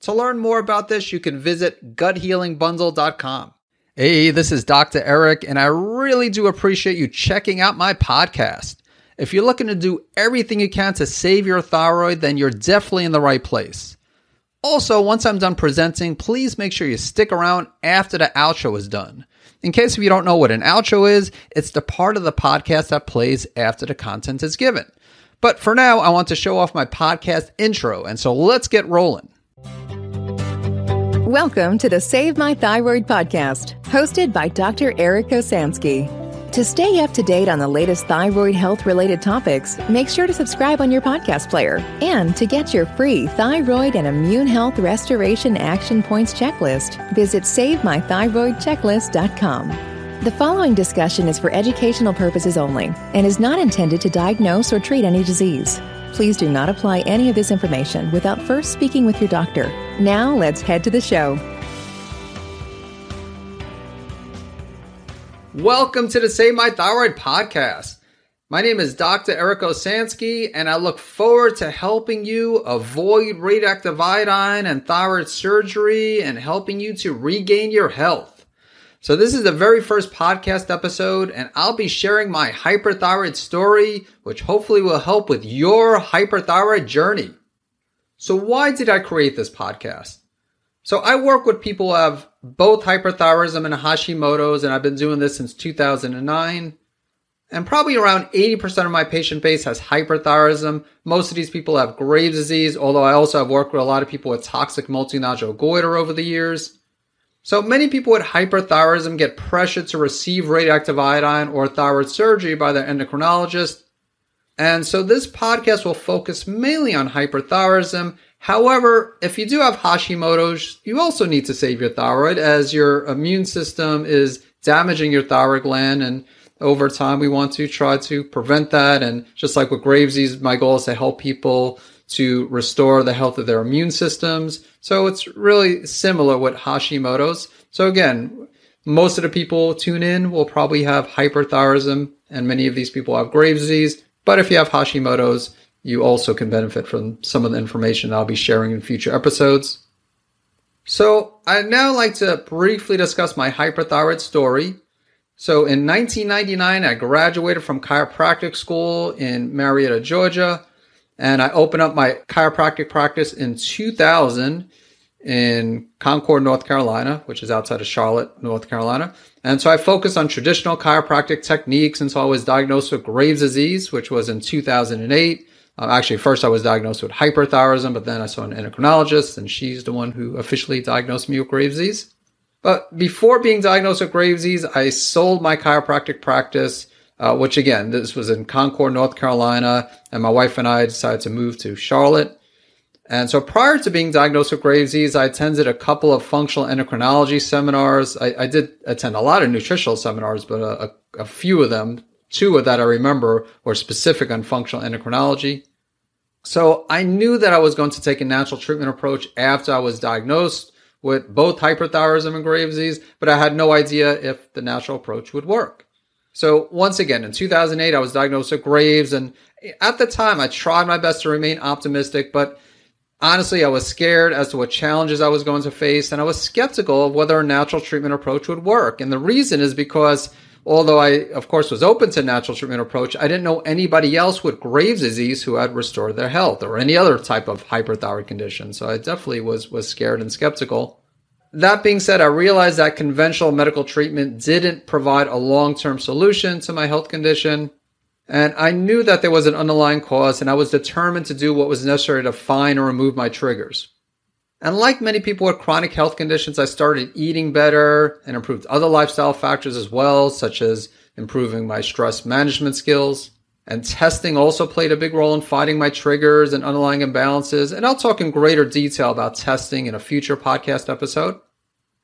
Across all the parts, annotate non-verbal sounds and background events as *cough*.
To learn more about this, you can visit guthealingbundle.com. Hey, this is Dr. Eric, and I really do appreciate you checking out my podcast. If you're looking to do everything you can to save your thyroid, then you're definitely in the right place. Also, once I'm done presenting, please make sure you stick around after the outro is done. In case if you don't know what an outro is, it's the part of the podcast that plays after the content is given. But for now, I want to show off my podcast intro, and so let's get rolling. Welcome to the Save My Thyroid podcast, hosted by Dr. Eric Osansky. To stay up to date on the latest thyroid health related topics, make sure to subscribe on your podcast player. And to get your free thyroid and immune health restoration action points checklist, visit SaveMyThyroidChecklist.com. The following discussion is for educational purposes only and is not intended to diagnose or treat any disease. Please do not apply any of this information without first speaking with your doctor. Now, let's head to the show. Welcome to the Save My Thyroid podcast. My name is Dr. Eric Osansky, and I look forward to helping you avoid radioactive iodine and thyroid surgery and helping you to regain your health. So, this is the very first podcast episode, and I'll be sharing my hyperthyroid story, which hopefully will help with your hyperthyroid journey. So, why did I create this podcast? So, I work with people who have both hyperthyroidism and Hashimoto's, and I've been doing this since 2009. And probably around 80% of my patient base has hyperthyroidism. Most of these people have Graves' disease, although I also have worked with a lot of people with toxic multinodular goiter over the years. So many people with hyperthyroidism get pressured to receive radioactive iodine or thyroid surgery by their endocrinologist. And so this podcast will focus mainly on hyperthyroidism. However, if you do have Hashimoto's, you also need to save your thyroid as your immune system is damaging your thyroid gland. And over time, we want to try to prevent that. And just like with Graves' disease, my goal is to help people to restore the health of their immune systems. So it's really similar with Hashimoto's. So again, most of the people tune in will probably have hyperthyroidism and many of these people have Graves' disease. But if you have Hashimoto's, you also can benefit from some of the information I'll be sharing in future episodes. So I'd now like to briefly discuss my hyperthyroid story. So in 1999, I graduated from chiropractic school in Marietta, Georgia. And I opened up my chiropractic practice in 2000 in Concord, North Carolina, which is outside of Charlotte, North Carolina. And so I focused on traditional chiropractic techniques. And so I was diagnosed with Graves' disease, which was in 2008. Uh, actually, first I was diagnosed with hyperthyroidism, but then I saw an endocrinologist, and she's the one who officially diagnosed me with Graves' disease. But before being diagnosed with Graves' disease, I sold my chiropractic practice uh, which again, this was in Concord, North Carolina, and my wife and I decided to move to Charlotte. And so prior to being diagnosed with Graves' disease, I attended a couple of functional endocrinology seminars. I, I did attend a lot of nutritional seminars, but a, a, a few of them, two of that I remember, were specific on functional endocrinology. So I knew that I was going to take a natural treatment approach after I was diagnosed with both hyperthyroidism and Graves' disease, but I had no idea if the natural approach would work. So once again, in 2008, I was diagnosed with Graves, and at the time, I tried my best to remain optimistic, but honestly, I was scared as to what challenges I was going to face, and I was skeptical of whether a natural treatment approach would work. And the reason is because although I, of course, was open to natural treatment approach, I didn't know anybody else with Graves' disease who had restored their health or any other type of hyperthyroid condition. So I definitely was was scared and skeptical. That being said, I realized that conventional medical treatment didn't provide a long term solution to my health condition. And I knew that there was an underlying cause, and I was determined to do what was necessary to find or remove my triggers. And like many people with chronic health conditions, I started eating better and improved other lifestyle factors as well, such as improving my stress management skills. And testing also played a big role in fighting my triggers and underlying imbalances. And I'll talk in greater detail about testing in a future podcast episode.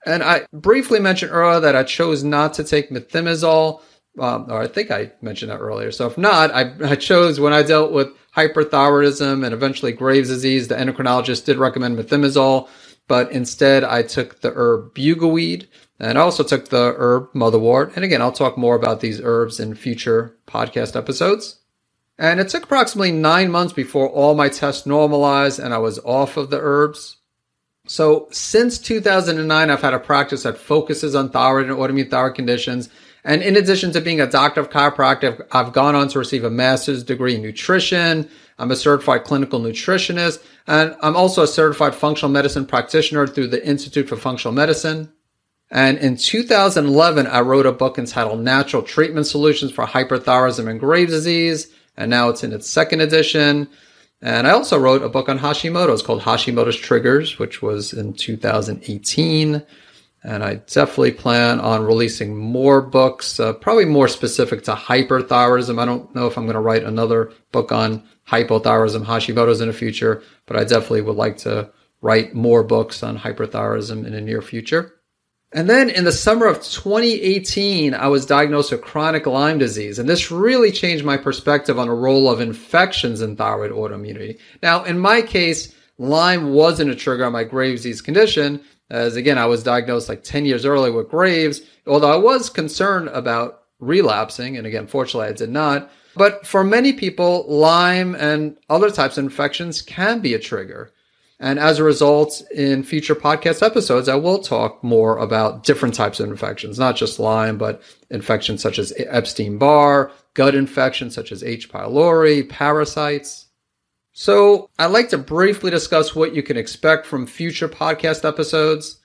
And I briefly mentioned earlier that I chose not to take methimazole, um, or I think I mentioned that earlier. So if not, I, *laughs* I chose when I dealt with hyperthyroidism and eventually Graves' disease, the endocrinologist did recommend methimazole, but instead I took the herb bugleweed and I also took the herb motherwort. And again, I'll talk more about these herbs in future podcast episodes. And it took approximately nine months before all my tests normalized and I was off of the herbs. So since 2009, I've had a practice that focuses on thyroid and autoimmune thyroid conditions. And in addition to being a doctor of chiropractic, I've gone on to receive a master's degree in nutrition. I'm a certified clinical nutritionist, and I'm also a certified functional medicine practitioner through the Institute for Functional Medicine. And in 2011, I wrote a book entitled Natural Treatment Solutions for Hyperthyroidism and Graves' Disease. And now it's in its second edition. And I also wrote a book on Hashimoto's called Hashimoto's Triggers, which was in 2018. And I definitely plan on releasing more books, uh, probably more specific to hyperthyroidism. I don't know if I'm going to write another book on hypothyroidism, Hashimoto's in the future, but I definitely would like to write more books on hyperthyroidism in the near future. And then in the summer of 2018, I was diagnosed with chronic Lyme disease. And this really changed my perspective on the role of infections in thyroid autoimmunity. Now, in my case, Lyme wasn't a trigger on my Graves' disease condition, as again, I was diagnosed like 10 years earlier with Graves, although I was concerned about relapsing. And again, fortunately, I did not. But for many people, Lyme and other types of infections can be a trigger. And as a result, in future podcast episodes, I will talk more about different types of infections, not just Lyme, but infections such as Epstein Barr, gut infections such as H. pylori, parasites. So I'd like to briefly discuss what you can expect from future podcast episodes.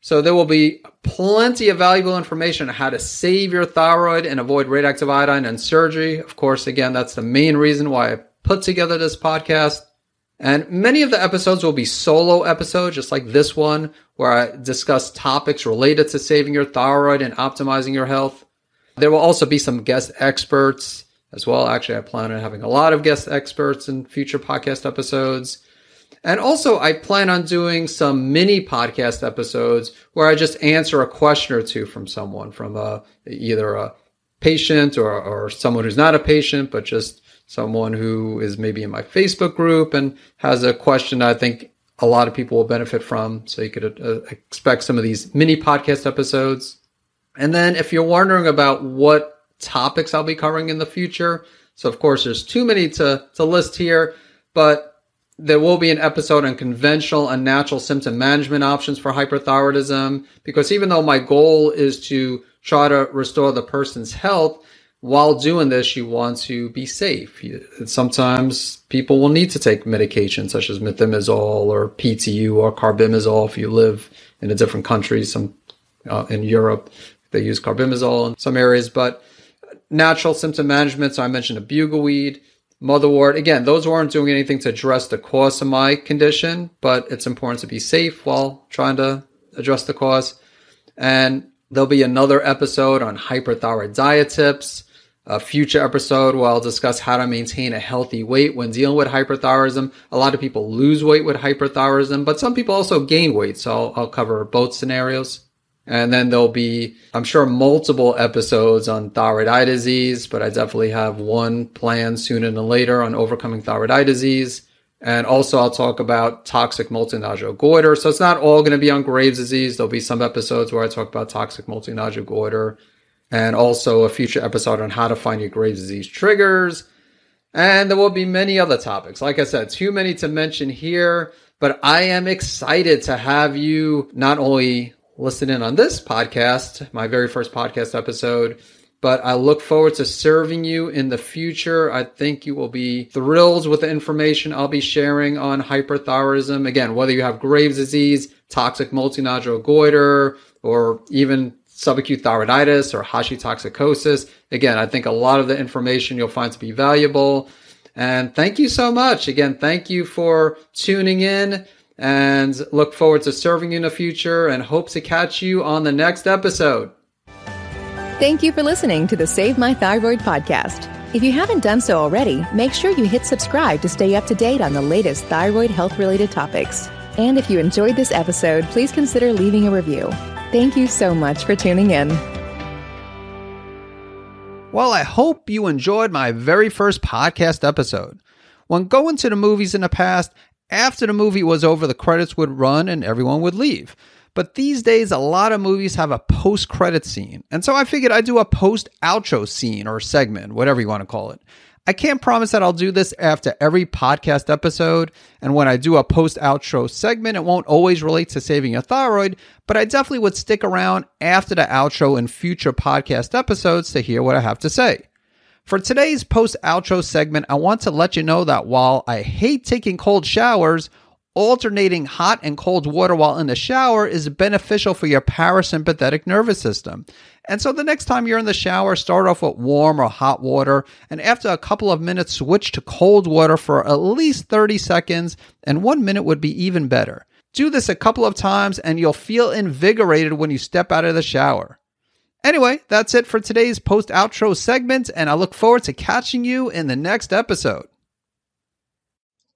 So there will be plenty of valuable information on how to save your thyroid and avoid radioactive iodine and surgery. Of course, again, that's the main reason why I put together this podcast. And many of the episodes will be solo episodes, just like this one, where I discuss topics related to saving your thyroid and optimizing your health. There will also be some guest experts as well. Actually, I plan on having a lot of guest experts in future podcast episodes. And also, I plan on doing some mini podcast episodes where I just answer a question or two from someone, from a, either a patient or, or someone who's not a patient, but just someone who is maybe in my Facebook group and has a question I think a lot of people will benefit from. So you could uh, expect some of these mini podcast episodes. And then if you're wondering about what topics I'll be covering in the future, so of course there's too many to, to list here, but there will be an episode on conventional and natural symptom management options for hyperthyroidism because even though my goal is to try to restore the person's health, while doing this, you want to be safe. Sometimes people will need to take medication such as methimazole or PTU or carbimazole if you live in a different country. Some uh, in Europe they use carbimazole in some areas, but natural symptom management. So I mentioned a bugleweed, motherwort. Again, those weren't doing anything to address the cause of my condition, but it's important to be safe while trying to address the cause. And there'll be another episode on hyperthyroid diet tips a future episode where I'll discuss how to maintain a healthy weight when dealing with hyperthyroidism. A lot of people lose weight with hyperthyroidism, but some people also gain weight. So I'll, I'll cover both scenarios. And then there'll be, I'm sure, multiple episodes on thyroid eye disease, but I definitely have one planned sooner than later on overcoming thyroid eye disease. And also I'll talk about toxic multinodular goiter. So it's not all going to be on Graves' disease. There'll be some episodes where I talk about toxic multinodular goiter and also a future episode on how to find your Graves' disease triggers. And there will be many other topics. Like I said, too many to mention here, but I am excited to have you not only listen in on this podcast, my very first podcast episode, but I look forward to serving you in the future. I think you will be thrilled with the information I'll be sharing on hyperthyroidism. Again, whether you have Graves' disease, toxic multinodular goiter, or even subacute thyroiditis or hashitoxicosis. Again, I think a lot of the information you'll find to be valuable. And thank you so much. Again, thank you for tuning in and look forward to serving you in the future and hope to catch you on the next episode. Thank you for listening to the Save My Thyroid podcast. If you haven't done so already, make sure you hit subscribe to stay up to date on the latest thyroid health related topics. And if you enjoyed this episode, please consider leaving a review. Thank you so much for tuning in. Well, I hope you enjoyed my very first podcast episode. When going to the movies in the past, after the movie was over, the credits would run and everyone would leave. But these days, a lot of movies have a post credit scene. And so I figured I'd do a post outro scene or segment, whatever you want to call it. I can't promise that I'll do this after every podcast episode. And when I do a post outro segment, it won't always relate to saving your thyroid, but I definitely would stick around after the outro in future podcast episodes to hear what I have to say. For today's post outro segment, I want to let you know that while I hate taking cold showers, alternating hot and cold water while in the shower is beneficial for your parasympathetic nervous system. And so the next time you're in the shower, start off with warm or hot water. And after a couple of minutes, switch to cold water for at least 30 seconds. And one minute would be even better. Do this a couple of times and you'll feel invigorated when you step out of the shower. Anyway, that's it for today's post outro segment, and I look forward to catching you in the next episode.